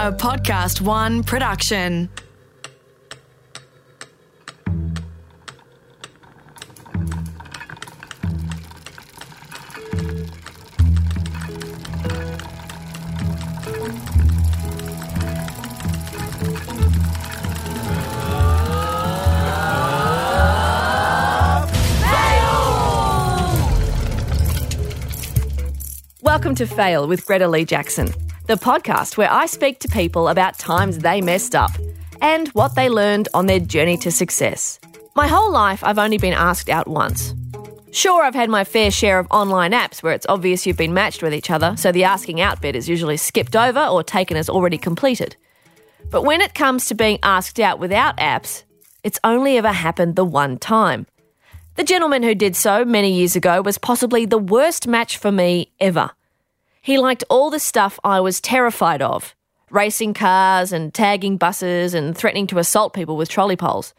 a Podcast One production. Welcome to Fail with Greta Lee Jackson, the podcast where I speak to people about times they messed up and what they learned on their journey to success. My whole life, I've only been asked out once. Sure, I've had my fair share of online apps where it's obvious you've been matched with each other, so the asking out bit is usually skipped over or taken as already completed. But when it comes to being asked out without apps, it's only ever happened the one time. The gentleman who did so many years ago was possibly the worst match for me ever. He liked all the stuff I was terrified of racing cars and tagging buses and threatening to assault people with trolley poles.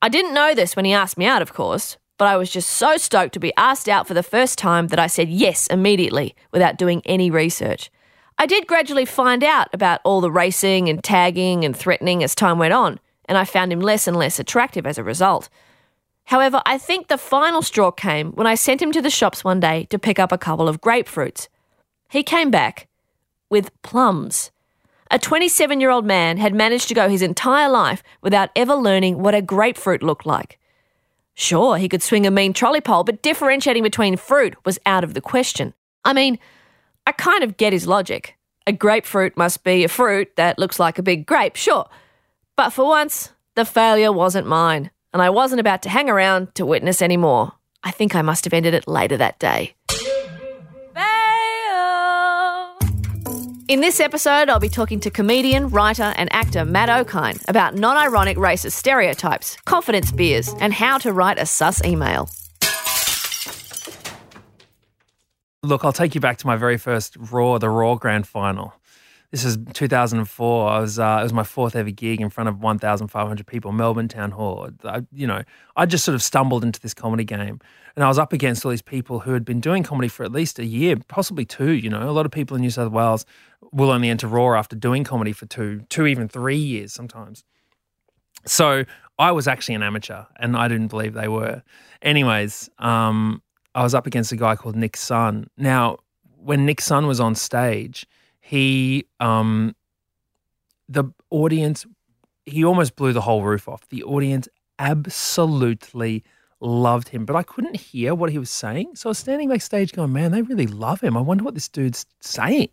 I didn't know this when he asked me out, of course, but I was just so stoked to be asked out for the first time that I said yes immediately without doing any research. I did gradually find out about all the racing and tagging and threatening as time went on, and I found him less and less attractive as a result. However, I think the final straw came when I sent him to the shops one day to pick up a couple of grapefruits. He came back with plums. A 27 year old man had managed to go his entire life without ever learning what a grapefruit looked like. Sure, he could swing a mean trolley pole, but differentiating between fruit was out of the question. I mean, I kind of get his logic. A grapefruit must be a fruit that looks like a big grape, sure. But for once, the failure wasn't mine, and I wasn't about to hang around to witness any more. I think I must have ended it later that day. In this episode, I'll be talking to comedian, writer, and actor Matt Okine about non ironic racist stereotypes, confidence beers, and how to write a sus email. Look, I'll take you back to my very first Raw, the Raw Grand Final. This is 2004. I was uh, it was my fourth ever gig in front of 1,500 people, Melbourne Town Hall. I, you know, I just sort of stumbled into this comedy game, and I was up against all these people who had been doing comedy for at least a year, possibly two. You know, a lot of people in New South Wales will only enter Raw after doing comedy for two, two even three years sometimes. So I was actually an amateur, and I didn't believe they were. Anyways, um, I was up against a guy called Nick Sun. Now, when Nick Sun was on stage, he um, the audience he almost blew the whole roof off. The audience absolutely loved him, but I couldn't hear what he was saying. So I was standing backstage going, "Man, they really love him. I wonder what this dude's saying."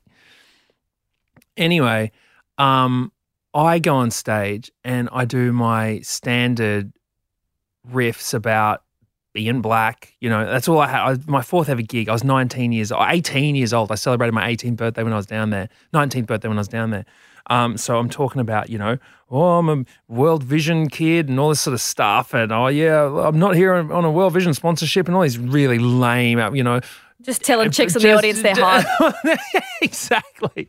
Anyway, um, I go on stage and I do my standard riffs about being black. You know, that's all I had. I, my fourth ever gig. I was 19 years, 18 years old. I celebrated my 18th birthday when I was down there. 19th birthday when I was down there. Um, so I'm talking about, you know, oh, I'm a World Vision kid and all this sort of stuff. And oh, yeah, I'm not here on, on a World Vision sponsorship and all these really lame, uh, you know, Just telling chicks in the audience they're hot. exactly.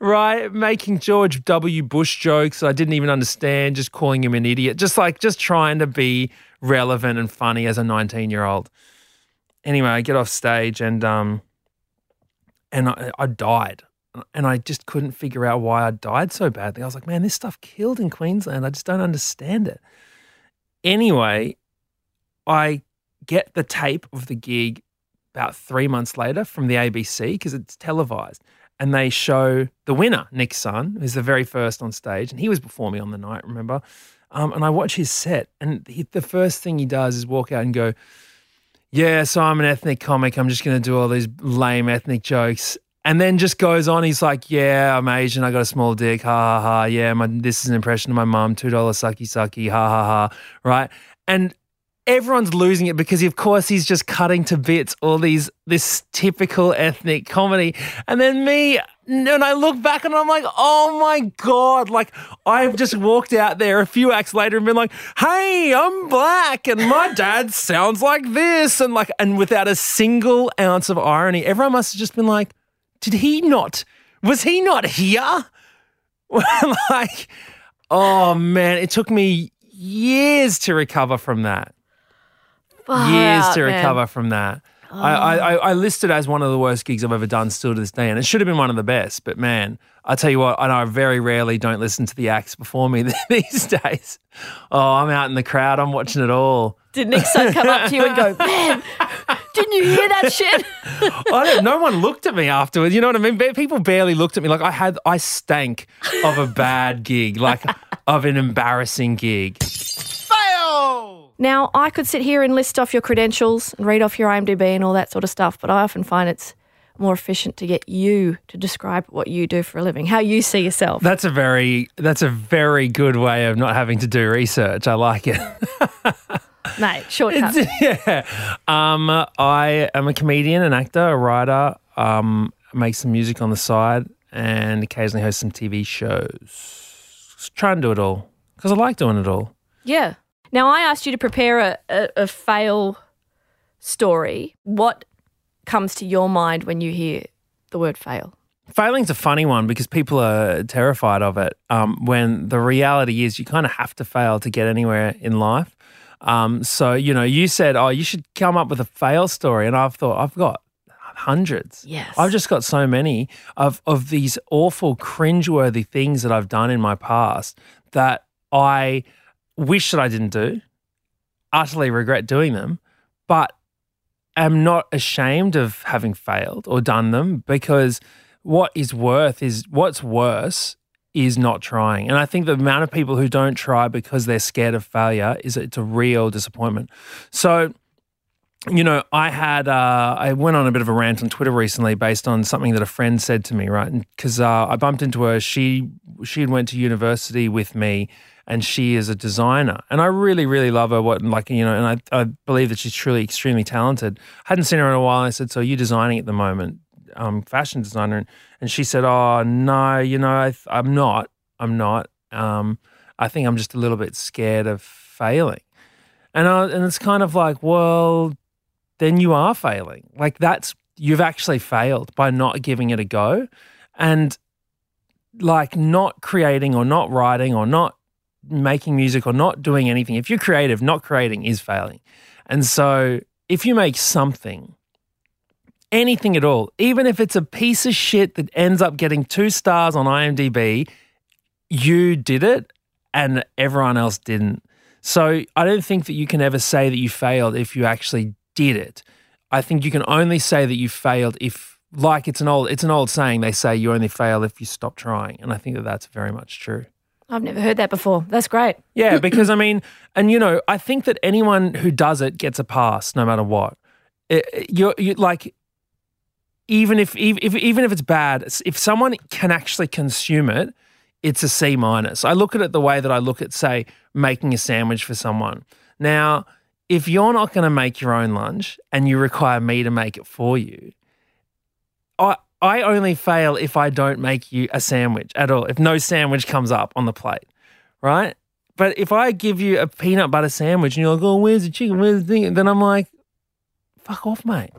Right. Making George W. Bush jokes I didn't even understand, just calling him an idiot, just like just trying to be relevant and funny as a 19 year old. Anyway, I get off stage and um and I, I died. And I just couldn't figure out why I died so badly. I was like, man, this stuff killed in Queensland. I just don't understand it. Anyway, I get the tape of the gig about three months later from the ABC because it's televised. And they show the winner, Nick Sun, who's the very first on stage. And he was before me on the night, remember? Um, and I watch his set. And he, the first thing he does is walk out and go, Yeah, so I'm an ethnic comic. I'm just going to do all these lame ethnic jokes. And then just goes on. He's like, Yeah, I'm Asian. I got a small dick. Ha ha ha. Yeah, my, this is an impression of my mum. $2 sucky sucky. Ha ha ha. Right. And everyone's losing it because of course he's just cutting to bits all these this typical ethnic comedy. And then me and I look back and I'm like oh my god. Like I've just walked out there a few acts later and been like hey I'm black and my dad sounds like this. And like and without a single ounce of irony everyone must have just been like did he not was he not here? Like oh man it took me years to recover from that Far years out, to man. recover from that. I, I, I oh. I listed as one of the worst gigs I've ever done still to this day. And it should have been one of the best. But man, I tell you what, and I very rarely don't listen to the acts before me these days. Oh, I'm out in the crowd. I'm watching it all. Did Nick Sun come up to you and go, man, didn't you hear that shit? I don't, no one looked at me afterwards. You know what I mean? People barely looked at me. Like I had, I stank of a bad gig, like of an embarrassing gig. Now, I could sit here and list off your credentials and read off your IMDb and all that sort of stuff, but I often find it's more efficient to get you to describe what you do for a living, how you see yourself. That's a very, that's a very good way of not having to do research. I like it. Mate, shortcut. yeah. Um, I am a comedian, an actor, a writer. Um, make some music on the side, and occasionally host some TV shows. Just try and do it all because I like doing it all. Yeah. Now, I asked you to prepare a, a, a fail story. What comes to your mind when you hear the word fail? Failing's a funny one because people are terrified of it. Um, when the reality is, you kind of have to fail to get anywhere in life. Um, so you know, you said, "Oh, you should come up with a fail story," and I've thought I've got hundreds. Yes. I've just got so many of of these awful, cringeworthy things that I've done in my past that I wish that I didn't do. Utterly regret doing them, but am not ashamed of having failed or done them because what is worth is what's worse is not trying. And I think the amount of people who don't try because they're scared of failure is it's a real disappointment. So you know, I had uh, I went on a bit of a rant on Twitter recently based on something that a friend said to me, right? Because uh, I bumped into her. She she went to university with me, and she is a designer, and I really really love her. What like you know, and I I believe that she's truly extremely talented. I hadn't seen her in a while. I said, "So are you designing at the moment?" Um, fashion designer, and, she said, "Oh no, you know, I, I'm not. I'm not. Um, I think I'm just a little bit scared of failing." And I, and it's kind of like, well, then you are failing. Like that's you've actually failed by not giving it a go, and like not creating or not writing or not making music or not doing anything. If you're creative, not creating is failing. And so if you make something, anything at all, even if it's a piece of shit that ends up getting two stars on IMDb, you did it and everyone else didn't. So I don't think that you can ever say that you failed if you actually did it. I think you can only say that you failed if like it's an old it's an old saying they say you only fail if you stop trying and I think that that's very much true. I've never heard that before. That's great. Yeah, because I mean, and you know, I think that anyone who does it gets a pass no matter what. It- it- you're, you like, even if, if if even if it's bad, if someone can actually consume it, it's a C minus. I look at it the way that I look at, say, making a sandwich for someone. Now, if you're not going to make your own lunch and you require me to make it for you, I I only fail if I don't make you a sandwich at all. If no sandwich comes up on the plate, right? But if I give you a peanut butter sandwich and you're like, "Oh, where's the chicken? Where's the thing?" Then I'm like, "Fuck off, mate."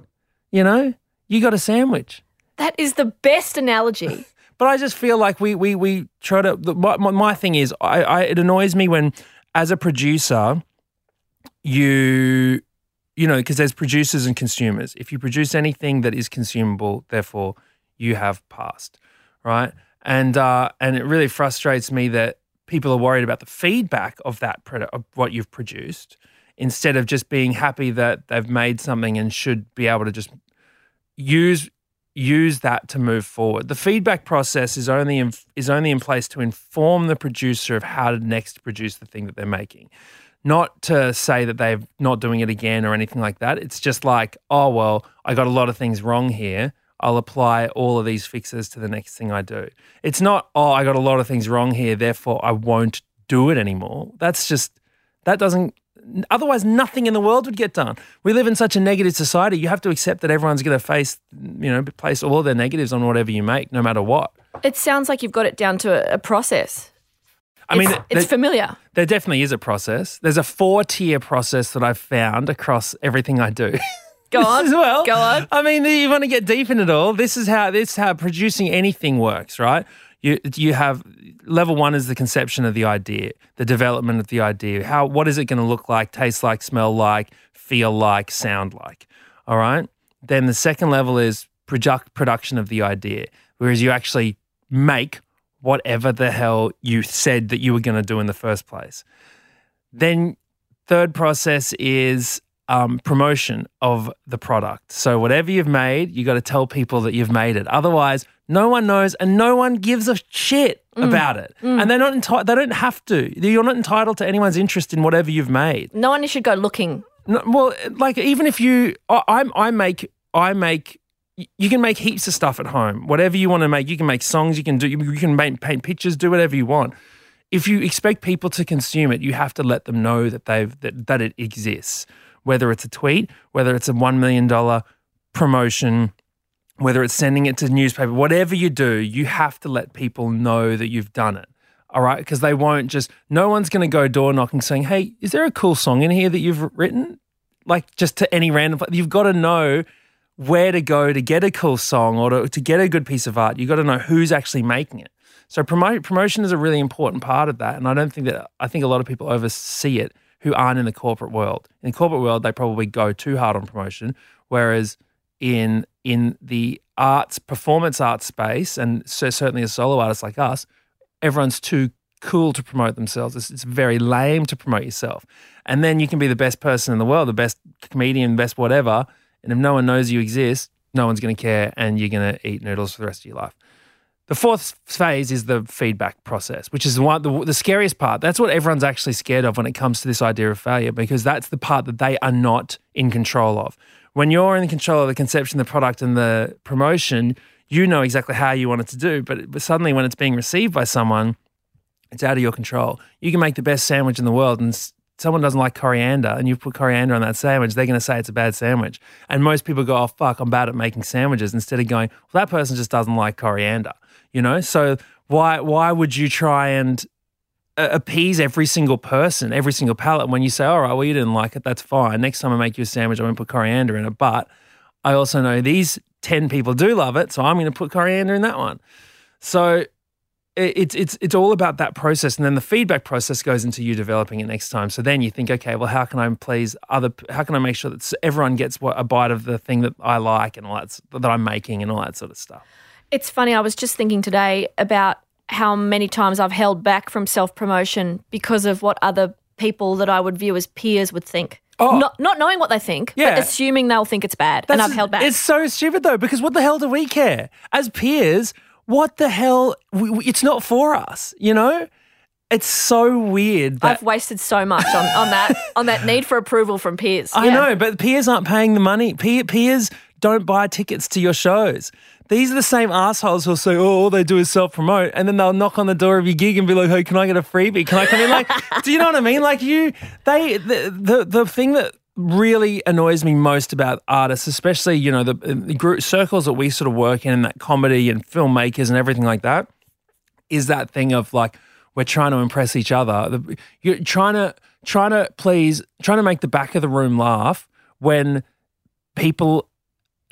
You know, you got a sandwich. That is the best analogy. But I just feel like we we we try to. the- My, my, my thing is, I, I it annoys me when, as a producer, you you know because there's producers and consumers. If you produce anything that is consumable, therefore you have passed, right? And uh, and it really frustrates me that people are worried about the feedback of that produ- of what you've produced instead of just being happy that they've made something and should be able to just use use that to move forward. The feedback process is only in, is only in place to inform the producer of how to next produce the thing that they're making. Not to say that they're not doing it again or anything like that. It's just like, oh well, I got a lot of things wrong here. I'll apply all of these fixes to the next thing I do. It's not, oh, I got a lot of things wrong here, therefore I won't do it anymore. That's just that doesn't otherwise nothing in the world would get done. We live in such a negative society. You have to accept that everyone's going to face, you know, place all of their negatives on whatever you make, no matter what. it sounds like you've got it down to a, a process. I mean, it's, there, it's familiar. there definitely is a process. There's a four tier process that I've found across everything I do. Go on. as well. Go on. I mean, you want to get deep in it all. This is how this is how producing anything works, right? You you have level one is the conception of the idea, the development of the idea. How what is it going to look like, taste like, smell like, feel like, sound like? All right. Then the second level is product production of the idea, whereas you actually make whatever the hell you said that you were going to do in the first place. Then third process is um, promotion of the product. So whatever you've made, you got to tell people that you've made it. Otherwise, no one knows and no one gives a shit about it. And they're not entitled. They don't have to. You're not entitled to anyone's interest in whatever you've made. No one should go looking. No, well, like even if you, I, I make, I make. You can make heaps of stuff at home. Whatever you want to make, you can make songs. You can do. You can paint, paint pictures. Do whatever you want. If you expect people to consume it, you have to let them know that they've that, that it exists. Whether it's a tweet, whether it's a one million dollar promotion, whether it's sending it to newspaper, whatever you do, you have to let people know that you've done it. All right, because they won't just. No one's going to go door knocking saying, "Hey, is there a cool song in here that you've written?" Like just to any random. You've got to know where to go to get a cool song or to, to get a good piece of art. You've got to know who's actually making it. So promote, promotion is a really important part of that, and I don't think that I think a lot of people oversee it who aren't in the corporate world. In the corporate world, they probably go too hard on promotion, whereas in in the arts, performance arts space, and so certainly as solo artists like us, everyone's too cool to promote themselves. It's, it's very lame to promote yourself. And then you can be the best person in the world, the best comedian, best whatever. And if no one knows you exist, no one's going to care and you're going to eat noodles for the rest of your life. The fourth phase is the feedback process, which is the, one, the, the scariest part. That's what everyone's actually scared of when it comes to this idea of failure, because that's the part that they are not in control of. When you're in control of the conception, the product, and the promotion, you know exactly how you want it to do. But, but suddenly, when it's being received by someone, it's out of your control. You can make the best sandwich in the world, and someone doesn't like coriander, and you put coriander on that sandwich, they're going to say it's a bad sandwich. And most people go, "Oh fuck, I'm bad at making sandwiches," instead of going, "Well, that person just doesn't like coriander." You know, so why why would you try and uh, appease every single person, every single palate when you say, "All right, well, you didn't like it, that's fine. Next time I make you a sandwich, I'm going to put coriander in it." But I also know these ten people do love it, so I'm going to put coriander in that one. So it's it's it's all about that process, and then the feedback process goes into you developing it next time. So then you think, okay, well, how can I please other? How can I make sure that everyone gets what a bite of the thing that I like and all that that I'm making and all that sort of stuff? It's funny. I was just thinking today about how many times I've held back from self promotion because of what other people that I would view as peers would think. Oh. Not, not knowing what they think, Yeah. but assuming they'll think it's bad. and I've held back. It's so stupid though, because what the hell do we care as peers? What the hell? We, we- it's not for us, you know. It's so weird that I've wasted so much on, on that on that need for approval from peers. I Yeah. know, but peers aren't paying the money. Peer, peers don't buy tickets to your shows. These are the same assholes who'll say, "Oh, all they do is self promote," and then they'll knock on the door of your gig and be like, "Hey, can I get a freebie? Can I come in?" Like, do you know what I mean? Like, you, they, the, the, the thing that really annoys me most about artists, especially you know the, uh, the group circles that we sort of work in, and that comedy and filmmakers and everything like that, is that thing of like we're trying to impress each other. The- You're trying to trying to please trying to make the back of the room laugh when people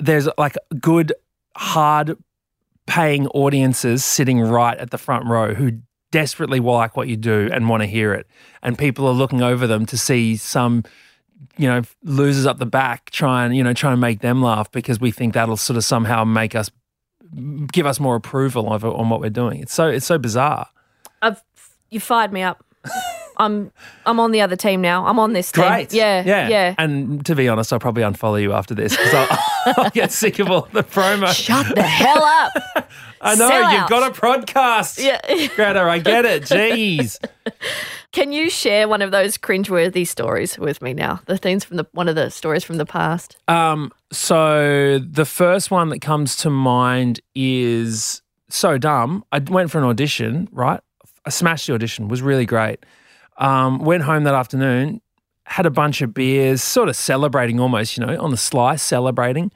there's like good hard paying audiences sitting right at the front row who desperately like what you do and want to hear it. And people are looking over them to see some you know losers up the back try and you know try and make them laugh because we think that'll sort of somehow make us give us more approval on what we're doing. It's so it's so bizarre. I've you fired me up. I'm I'm on the other team now. I'm on this team. Great. Yeah. Yeah. Yeah. And to be honest, I'll probably unfollow you after this because I'll, I'll get sick of all the promo. Shut the hell up. I know, Sell you've out. got a podcast. Yeah. Greta, I get it. Jeez. Can you share one of those cringeworthy stories with me now? The things from the one of the stories from the past. Um, so the first one that comes to mind is so dumb. I went for an audition, right? I smashed the audition, was really great. Um, went home that afternoon, had a bunch of beers, sort of celebrating almost, you know, on the sly, celebrating.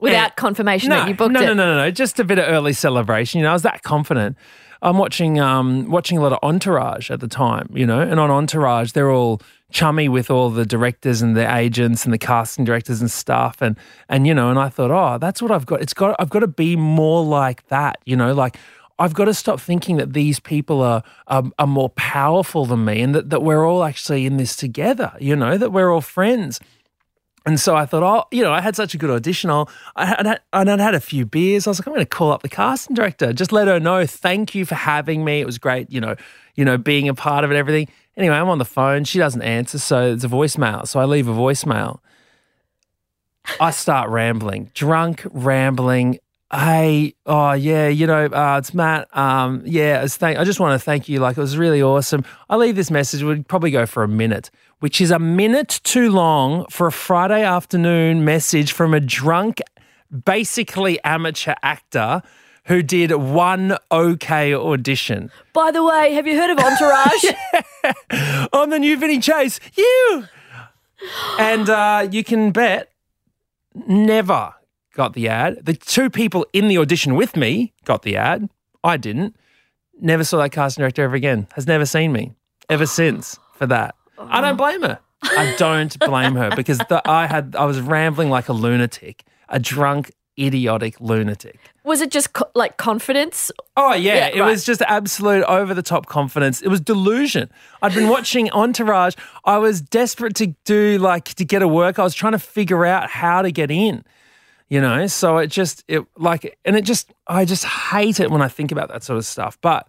Without Eh, confirmation that you booked no, it. No, no, no, no. Just a bit of early celebration. You know, I was that confident. I'm watching um watching a lot of Entourage at the time, you know, and on Entourage they're all chummy with all the directors and the agents and the casting directors and stuff and and you know, and I thought, oh, that's what I've got. It's got I've got to be more like that, you know, like I've got to stop thinking that these people are, are are more powerful than me and that, that we're all actually in this together, you know, that we're all friends. And so I thought, oh, you know, I had such a good audition. I'll, I had, and I'd had a few beers. I was like, I'm going to call up the casting director, just let her know. Thank you for having me. It was great, you know, you know, being a part of it, everything. Anyway, I'm on the phone. She doesn't answer, so it's a voicemail. So I leave a voicemail. I start rambling, drunk, rambling. Hey, oh yeah, you know, uh, it's Matt. Um, yeah, it's thank- I just want to thank you. Like it was really awesome. I leave this message. Would probably go for a minute, which is a minute too long for a Friday afternoon message from a drunk, basically amateur actor who did one okay audition. By the way, have you heard of Entourage? On the new Vinny Chase, you. And uh, you can bet never got the ad. The two people in the audition with me got the ad. I didn't. Never saw that casting director ever again. Has never seen me ever since for that. I don't blame her. I don't blame her because the, I had I was rambling like a lunatic, a drunk, idiotic lunatic. Was it just co- like confidence? Oh yeah, Yeah, it right. was just absolute over the top confidence. It was delusion. I'd been watching Entourage. I was desperate to do like to get a work. I was trying to figure out how to get in. You know, so it just it like and it just I just hate it when I think about that sort of stuff. But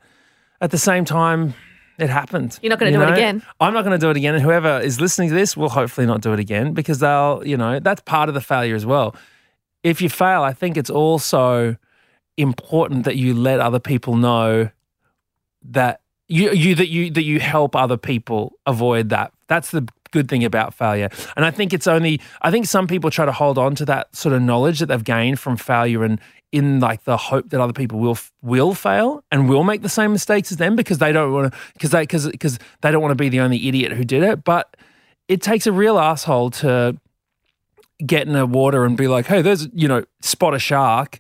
at the same time, it happened. You're not gonna you do it again. I'm not going to do it again. And whoever is listening to this will hopefully not do it again because they'll, you know, that's part of the failure as well. If you fail, I think it's also important that you let other people know that you, you that you that you help other people avoid that. That's the good thing about failure. And I think it's only I think some people try to hold on to that sort of knowledge that they've gained from failure and in like the hope that other people will will fail and will make the same mistakes as them because they don't want to because they because because they don't want to be the only idiot who did it. But it takes a real asshole to get in the water and be like, hey, there's you know, spot a shark,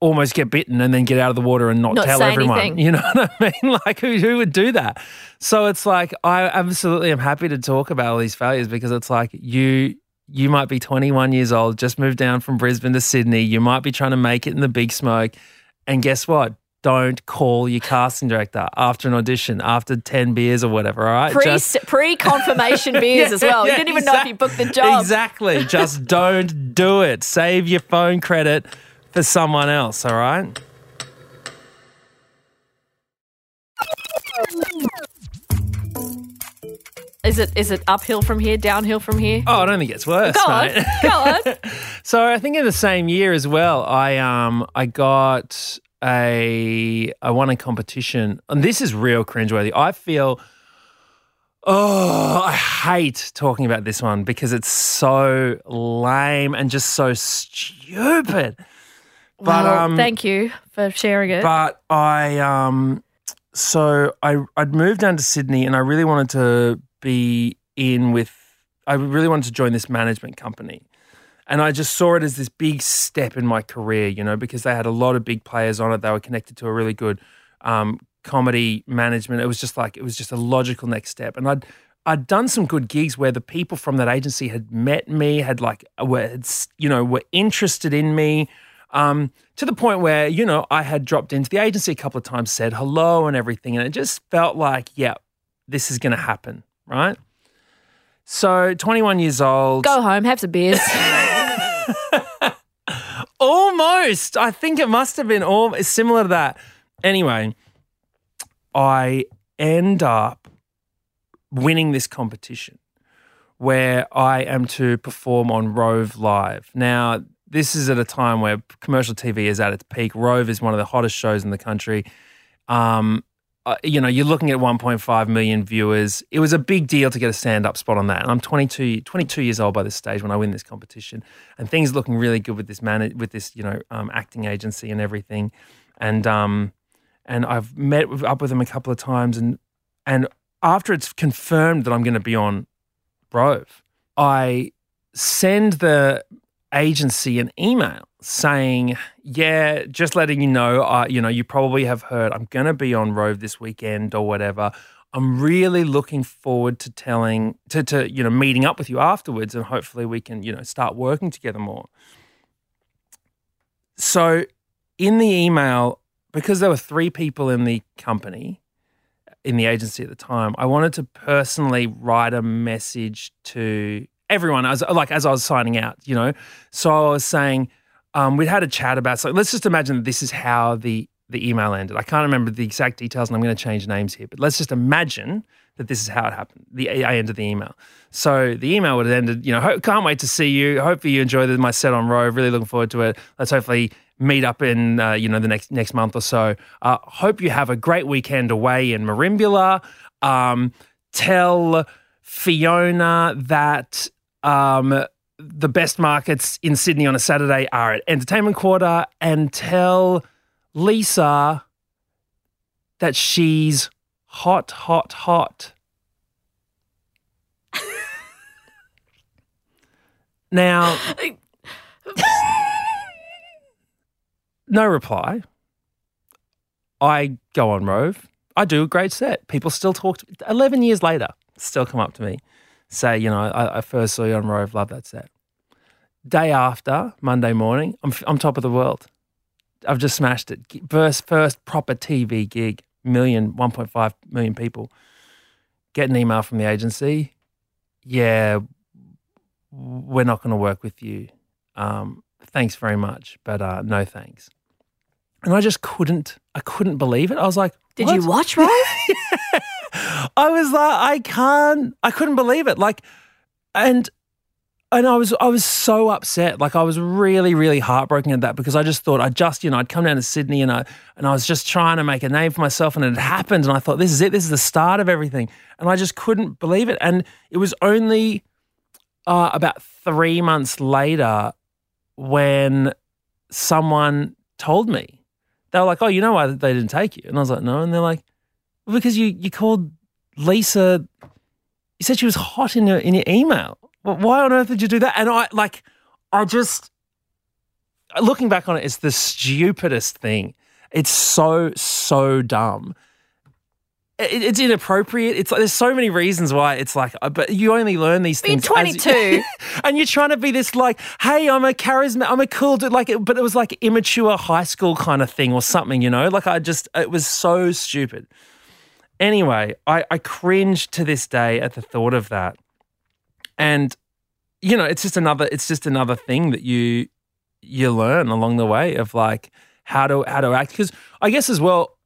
almost get bitten, and then get out of the water and not, Not tell everyone. anything. You know what I mean? Like who who would do that? So it's like I absolutely am happy to talk about all these failures because it's like you you might be 21 years old, just moved down from Brisbane to Sydney. You might be trying to make it in the big smoke. And guess what? Don't call your casting director after an audition, after 10 beers or whatever, all right? Pre Just- confirmation beers as well. yeah, you didn't even know if you booked the job. Exactly. Just don't do it. Save your phone credit for someone else, all right? Is it is it uphill from here, downhill from here? Oh, I don't think it's worse, Go on, mate. go on. So I think in the same year as well, I um I got a I won a competition, and this is real cringeworthy. I feel. Oh, I hate talking about this one because it's so lame and just so stupid. But Well, um, thank you for sharing it. but I um so I I'd moved down to Sydney and I really wanted to be in with I really wanted to join this management company. And I just saw it as this big step in my career, you know, because they had a lot of big players on it. They were connected to a really good um, comedy management. It was just like it was just a logical next step. And I'd I'd done some good gigs where the people from that agency had met me, had like were had, you know were interested in me, um, to the point where you know I had dropped into the agency a couple of times, said hello and everything, and it just felt like yeah, this is going to happen, right? So 21 years old, Go home, have some beers. Almost. I think it must have been all similar to that. Anyway, I end up winning this competition where I am to perform on Rove Live. Now, this is at a time where commercial TV is at its peak. Rove is one of the hottest shows in the country. Um, uh, you know, you're looking at 1.5 million viewers. It was a big deal to get a stand up spot on that. And I'm 22, 22 years old by this stage when I win this competition, and things are looking really good with this man, with this you know um, acting agency and everything. And um, and I've met up with them a couple of times, and and after it's confirmed that I'm going to be on Rove, I send the agency an email saying, "Yeah, just letting you know, uh, you know, you probably have heard I'm going to be on Rove this weekend or whatever. I'm really looking forward to telling to to you know meeting up with you afterwards, and hopefully we can you know start working together more." So, in the email, because there were three people in the company, in the agency at the time, I wanted to personally write a message to everyone as like as I was signing out, you know. So I was saying um, we'd had a chat about so let's just imagine that this is how the the email ended. I can't remember the exact details, and I'm going to change names here, but let's just imagine that this is how it happened. The I ended the email. So the email would have ended. You know, can't wait to see you. Hopefully you enjoy my set on Rove. Really looking forward to it. Let's hopefully meet up in uh, you know the next next month or so. Uh, hope you have a great weekend away in Merimbula. Um, tell Fiona that um, the best markets in Sydney on a Saturday are at Entertainment Quarter, and tell Lisa that she's hot, hot, hot. now. No reply. I go on Rove. I do a great set. People still talk to me. 11 years later, still come up to me, say, you know, I, I first saw you on Rove, love that set. Day after, Monday morning, I'm, I'm top of the world. I've just smashed it. First, first proper TV gig, million, 1.5 million people. Get an email from the agency. Yeah, we're not going to work with you. Um, thanks very much, but uh, no thanks and I just couldn't. I couldn't believe it. I was like, "Did what? you watch Rove?" I was like, I can't. I couldn't believe it. Like, and and I was I was so upset. Like I was really really heartbroken at that because I just thought I just you know I'd come down to Sydney and I and I was just trying to make a name for myself and it had happened and I thought this is it. This is the start of everything. And I just couldn't believe it. And it was only uh, about three months later when someone told me they were like, "Oh, you know why they didn't take you?" And I was like, "No." And they're like, "Because you you called Lisa. You said she was hot in your in your email. Well, why on earth did you do that?" And I like, I just looking back on it, it's the stupidest thing. It's so so dumb it, it's inappropriate. It's like there's so many reasons why it's like, uh, but you only learn these Being things. 22, you, and you're trying to be this like, hey, I'm a charisma, I'm a cool dude. Like, but it was like immature high school kind of thing or something, you know? Like I just, it was so stupid. Anyway, I, I cringe to this day at the thought of that, and you know, it's just another, it's just another thing that you you learn along the way of like how to how to act because I guess as well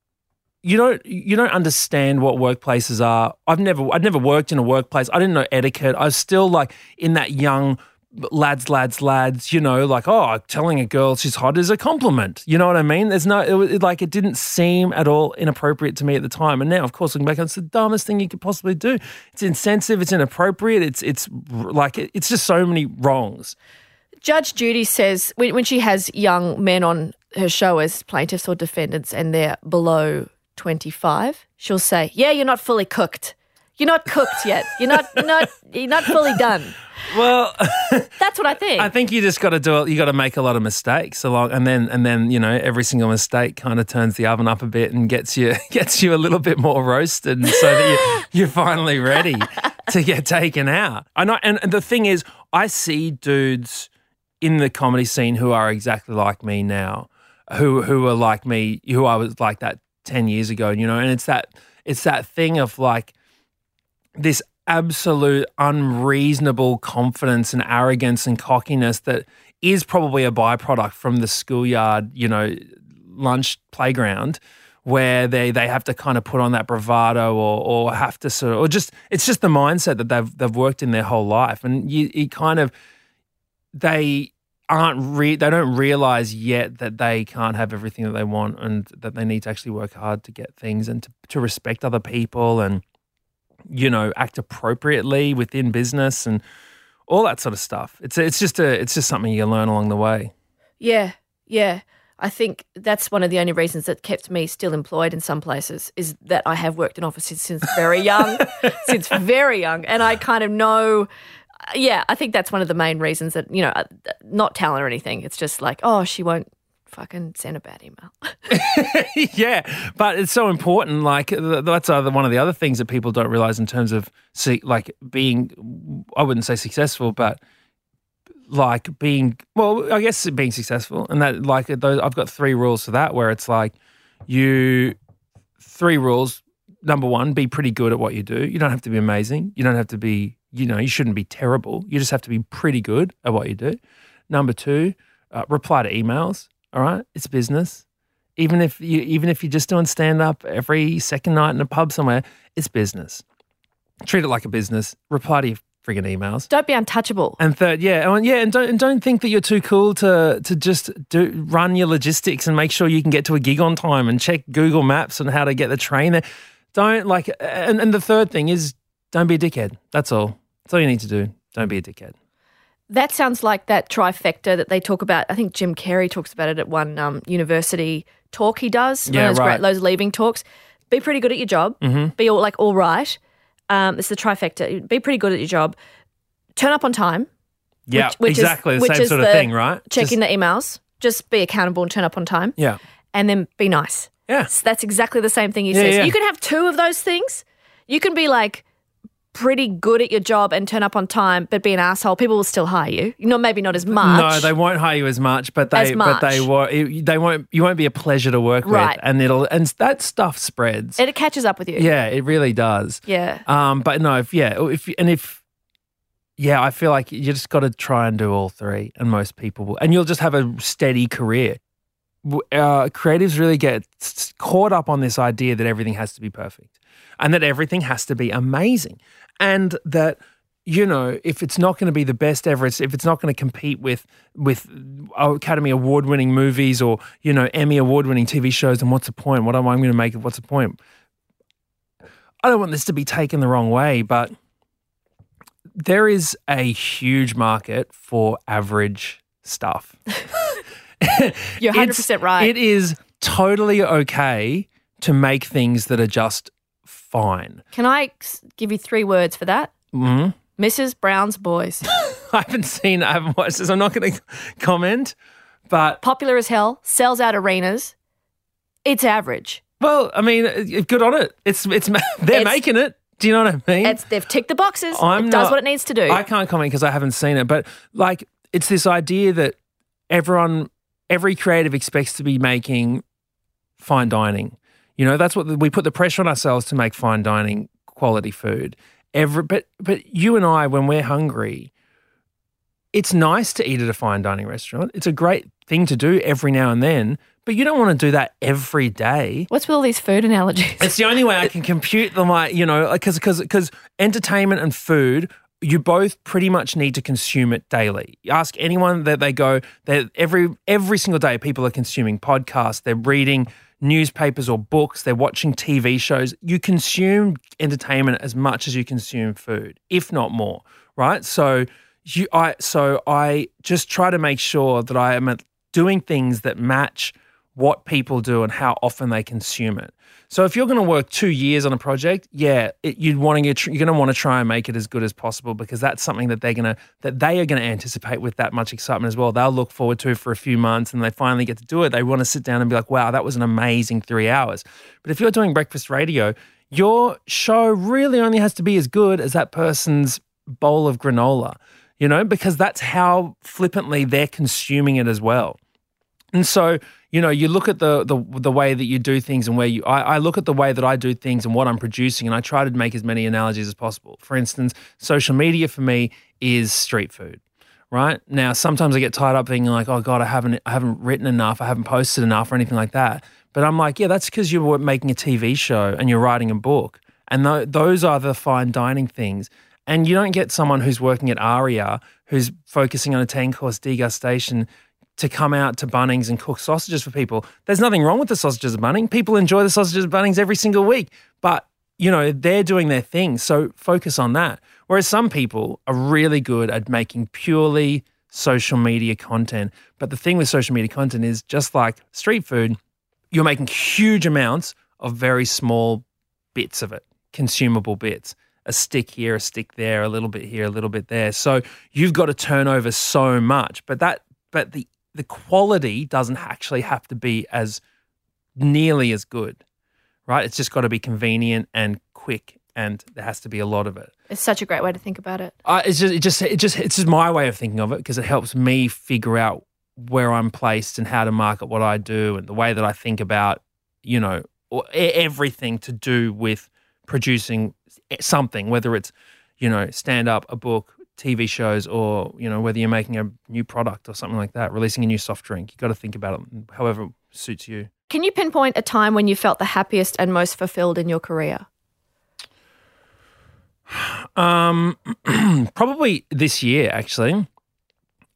you don't you don't understand what workplaces are. I've never I've never worked in a workplace. I didn't know etiquette. I was still like in that young lads, lads, lads. You know, like oh, telling a girl she's hot is a compliment. You know what I mean? There's no it, was, like it didn't seem at all inappropriate to me at the time. And now, of course, looking back, it's the dumbest thing you could possibly do. It's insensitive. It's inappropriate. It's it's like it's just so many wrongs. Judge Judy says when, when she has young men on her show as plaintiffs or defendants and they're below 25, she'll say, "Yeah, you're not fully cooked. You're not cooked yet. You're not not you're not fully done." Well, that's what I think. I think you just got to do it. You got to make a lot of mistakes along, and then and then you know every single mistake kind of turns the oven up a bit and gets you gets you a little bit more roasted, so that you, you're finally ready to get taken out. I know, and, and the thing is, I see dudes in the comedy scene who are exactly like me now, who who are like me, who I was like that 10 years ago, you know, and it's that it's that thing of like this absolute unreasonable confidence and arrogance and cockiness that is probably a byproduct from the schoolyard, you know, lunch playground where they they have to kind of put on that bravado or or have to sort of or just it's just the mindset that they've they've worked in their whole life. And you, kind of they aren't re- they don't realize yet that they can't have everything that they want and that they need to actually work hard to get things and to, to respect other people and you know act appropriately within business and all that sort of stuff. It's it's just a it's just something you learn along the way. Yeah yeah. I think that's one of the only reasons that kept me still employed in some places is that I have worked in offices since very young, since very young, and I kind of know yeah, I think that's one of the main reasons that, you know, uh, not talent or anything. It's just like, oh, she won't fucking send a bad email. yeah, but it's so important. Like that's one of the other things that people don't realize in terms of like being, I wouldn't say successful, but like being, well, I guess being successful. And that like those, I've got three rules for that where it's like you, three rules. Number one, be pretty good at what you do. You don't have to be amazing. You don't have to be you know, you shouldn't be terrible. You just have to be pretty good at what you do. Number two, uh, reply to emails. All right, it's business. Even if you even if you're just doing stand up every second night in a pub somewhere, it's business. Treat it like a business. Reply to your friggin' emails. Don't be untouchable. And third, yeah, and yeah, and don't and don't think that you're too cool to to just do run your logistics and make sure you can get to a gig on time and check Google Maps on how to get the train there. Don't like, and and the third thing is don't be a dickhead. That's all. That's all you need to do. Don't be a dickhead. That sounds like that trifecta that they talk about. I think Jim Carrey talks about it at one um, university talk he does. Yeah, those right. great, those leaving talks. Be pretty good at your job. Mm-hmm. Be all like all right. Um, it's the trifecta. Be pretty good at your job. Turn up on time. Yeah, which, which exactly is, the same sort of thing, right? Checking Just- the emails. Just be accountable and turn up on time. yeah, And then be nice. yeah, So that's exactly the same thing he Yeah, says. yeah. You can have two of those things. You can be like pretty good at your job and turn up on time, but be an asshole. People will still hire you. You know, maybe not as much. No, they won't hire you as much, but they but they much. won't. They won't. You won't be a pleasure to work Right. with, and it'll and that stuff spreads. And it catches up with you. yeah, it really does. Yeah. Um, but no, if yeah, if and if yeah, I feel like you just got to try and do all three, and most people will, and you'll just have a steady career. Uh, creatives really get caught up on this idea that everything has to be perfect, and that everything has to be amazing, and that you know if it's not going to be the best ever, if it's not going to compete with with oh, Academy Award winning movies or you know Emmy Award winning TV shows, then what's the point? What am I going to make? it? What's the point? I don't want this to be taken the wrong way, but there is a huge market for average stuff. You're 100% right. It is totally okay to make things that are just fine. Can I give you three words for that? Mhm. Mrs. Brown's Boys. I haven't seen, I haven't watched this. I'm not going to comment, but Popular as hell, sells out arenas. It's average. well, I mean, uh, good on it. It's it's they're It's- making it. Do you know what I mean? It's they've ticked the boxes. I'm it does not- what it needs to do. I can't comment because I haven't seen it, but like it's this idea that everyone, every creative expects to be making fine dining. You know, that's what we put the pressure on ourselves to make fine dining quality food. Every, but but you and I, when we're hungry, it's nice to eat at a fine dining restaurant. It's a great thing to do every now and then, but you don't want to do that every day. What's with all these food analogies? It's the only way I can compute them. Like you know, because because because entertainment and food, you both pretty much need to consume it daily. You ask anyone that they go that every every single day people are consuming podcasts, they're reading newspapers or books, they're watching TV shows. You consume entertainment as much as you consume food, if not more. Right? So you I so I just try to make sure that I am doing things that match what people do and how often they consume it. So if you're going to work two years on a project, yeah, it, you'd want to get, you're going to want to try and make it as good as possible because that's something that they're going to that they are going to anticipate with that much excitement as well. They'll look forward to for a few months, and they finally get to do it. They want to sit down and be like, "Wow, that was an amazing three hours." But if you're doing breakfast radio, your show really only has to be as good as that person's bowl of granola, you know, because that's how flippantly they're consuming it as well. And so, you know, you look at the the the way that you do things and where you I, I look at the way that I do things and what I'm producing and I try to make as many analogies as possible. For instance, social media for me is street food. Right? Now sometimes I get tied up thinking like, oh God, I haven't I haven't written enough, I haven't posted enough or anything like that. But I'm like, yeah, that's because you're making a TV show and you're writing a book. And th- those are the fine dining things. And you don't get someone who's working at ARIA who's focusing on a 10 course degustation to come out to Bunnings and cook sausages for people. There's nothing wrong with the sausages at Bunnings. People enjoy the sausages at Bunnings every single week. But, you know, they're doing their thing. So focus on that. Whereas some people are really good at making purely social media content. But the thing with social media content is just like street food, you're making huge amounts of very small bits of it, consumable bits. A stick here, a stick there, a little bit here, a little bit there. So you've got to turn over so much. But that but the the quality doesn't actually have to be as nearly as good. Right? It's just got to be convenient and quick and there has to be a lot of it. it's such a great way to think about it. I, it's just, it just, it just, it's just my way of thinking of it because it helps me figure out where I'm placed and how to market what I do and the way that I think about, you know, everything to do with producing something, whether it's, you know, stand up, a book, TV shows, or you know, whether you're making a new product or something like that, releasing a new soft drink. You've got to think about it, however suits you. Can you pinpoint a time when you felt the happiest and most fulfilled in your career? Um, probably this year, actually.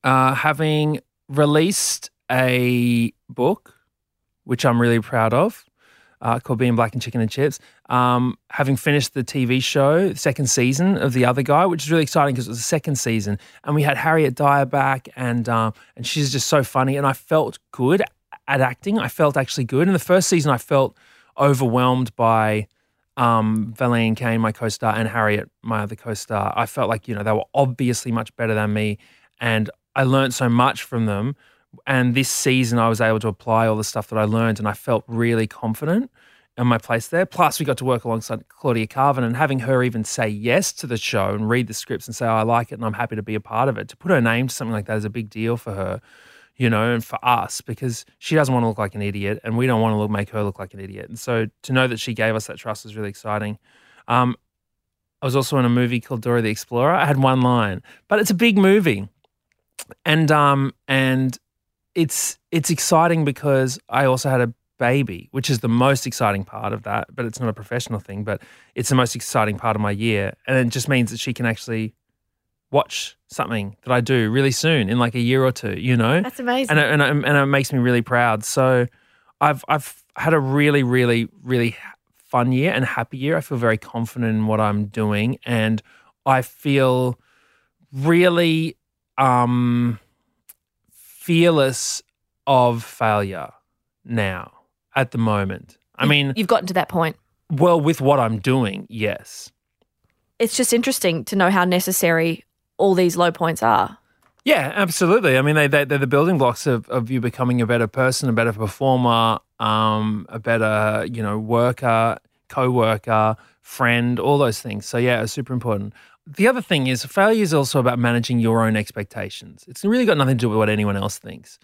Uh, having released a book, which I'm really proud of, uh, called Being Black and Chicken and Chips. Um, having finished the TV show, second season of The Other Guy, which is really exciting because it was the second season, and we had Harriet Dyer back, and um, and she's just so funny, and I felt good at acting. I felt actually good. In the first season, I felt overwhelmed by um, Valene Kane, my co-star, and Harriet, my other co-star. I felt like you know they were obviously much better than me, and I learned so much from them. And this season, I was able to apply all the stuff that I learned, and I felt really confident in my place there. Plus, we got to work alongside Claudia Karvan, and having her even say yes to the show and read the scripts and say, oh, "I like it," and I'm happy to be a part of it. To put her name to something like that is a big deal for her you know, and for us because she doesn't want to look like an idiot, and we don't want to look, make her look like an idiot. And so to know that she gave us that trust was really exciting. Um, I was also in a movie called Dora the Explorer. I had one line, but it's a big movie, and um, and it's it's exciting because I also had a baby, which is the most exciting part of that. But it's not a professional thing, but it's the most exciting part of my year, and it just means that she can actually watch something that I do really soon in like a year or two, you know? That's amazing. And it, and it, and it makes me really proud. So I've, I've had a really, really, really fun year and happy year. I feel very confident in what I'm doing. And I feel really um, fearless of failure now at the moment. I mean, you've gotten to that point. Well, with what I'm doing, yes. It's just interesting to know how necessary all these low points are. Yeah, absolutely. I mean, they, they, they're the building blocks of, of you becoming a better person, a better performer, um, a better, you know, worker, co worker, friend, all those things. So, yeah, it's super important. The other thing is, failure is also about managing your own expectations. It's really got nothing to do with what anyone else thinks.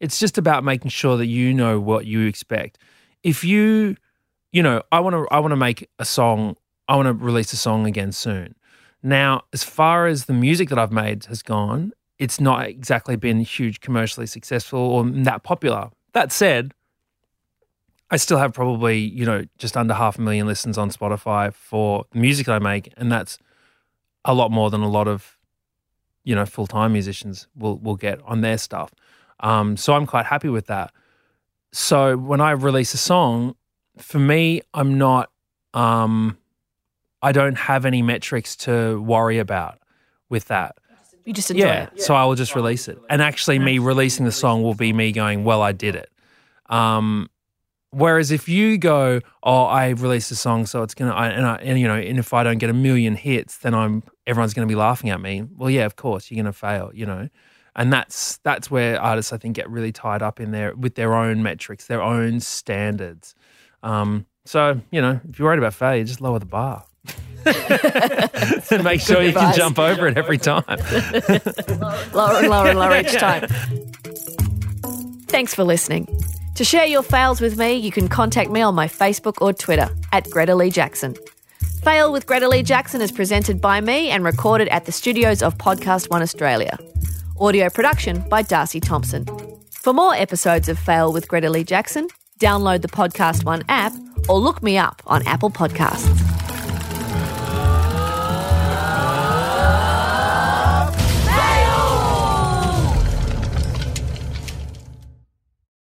It's just about making sure that you know what you expect. If you, you know, I want to, I want to make a song. I want to release a song again soon. Now, as far as the music that I've made has gone, it's not exactly been huge commercially successful or that popular. That said, I still have probably, you know, just under half a million listens on Spotify for the music that I make, and that's a lot more than a lot of, you know, full time musicians will will get on their stuff. Um, so I'm quite happy with that. So when I release a song, for me, I'm not um, I don't have any metrics to worry about with that. You just enjoy yeah, it. so I will just release it. And actually, me releasing the song will be me going, "Well, I did it." Um, whereas if you go, "Oh, I released a song, so it's gonna," I, and, I, and you know, and if I don't get a million hits, then I'm everyone's gonna be laughing at me. Well, yeah, of course, you're gonna fail, you know. And that's that's where artists I think get really tied up in there with their own metrics, their own standards. Um, so you know, if you're worried about failure, just lower the bar. and make sure you can jump over it every time. lower and lower and lower each time. Thanks for listening. To share your fails with me, you can contact me on my Facebook or Twitter at Greta Lee Jackson. Fail with Greta Lee Jackson is presented by me and recorded at the studios of Podcast One Australia. Audio production by Darcy Thompson. For more episodes of Fail with Greta Lee Jackson, download the Podcast One app or look me up on Apple Podcasts.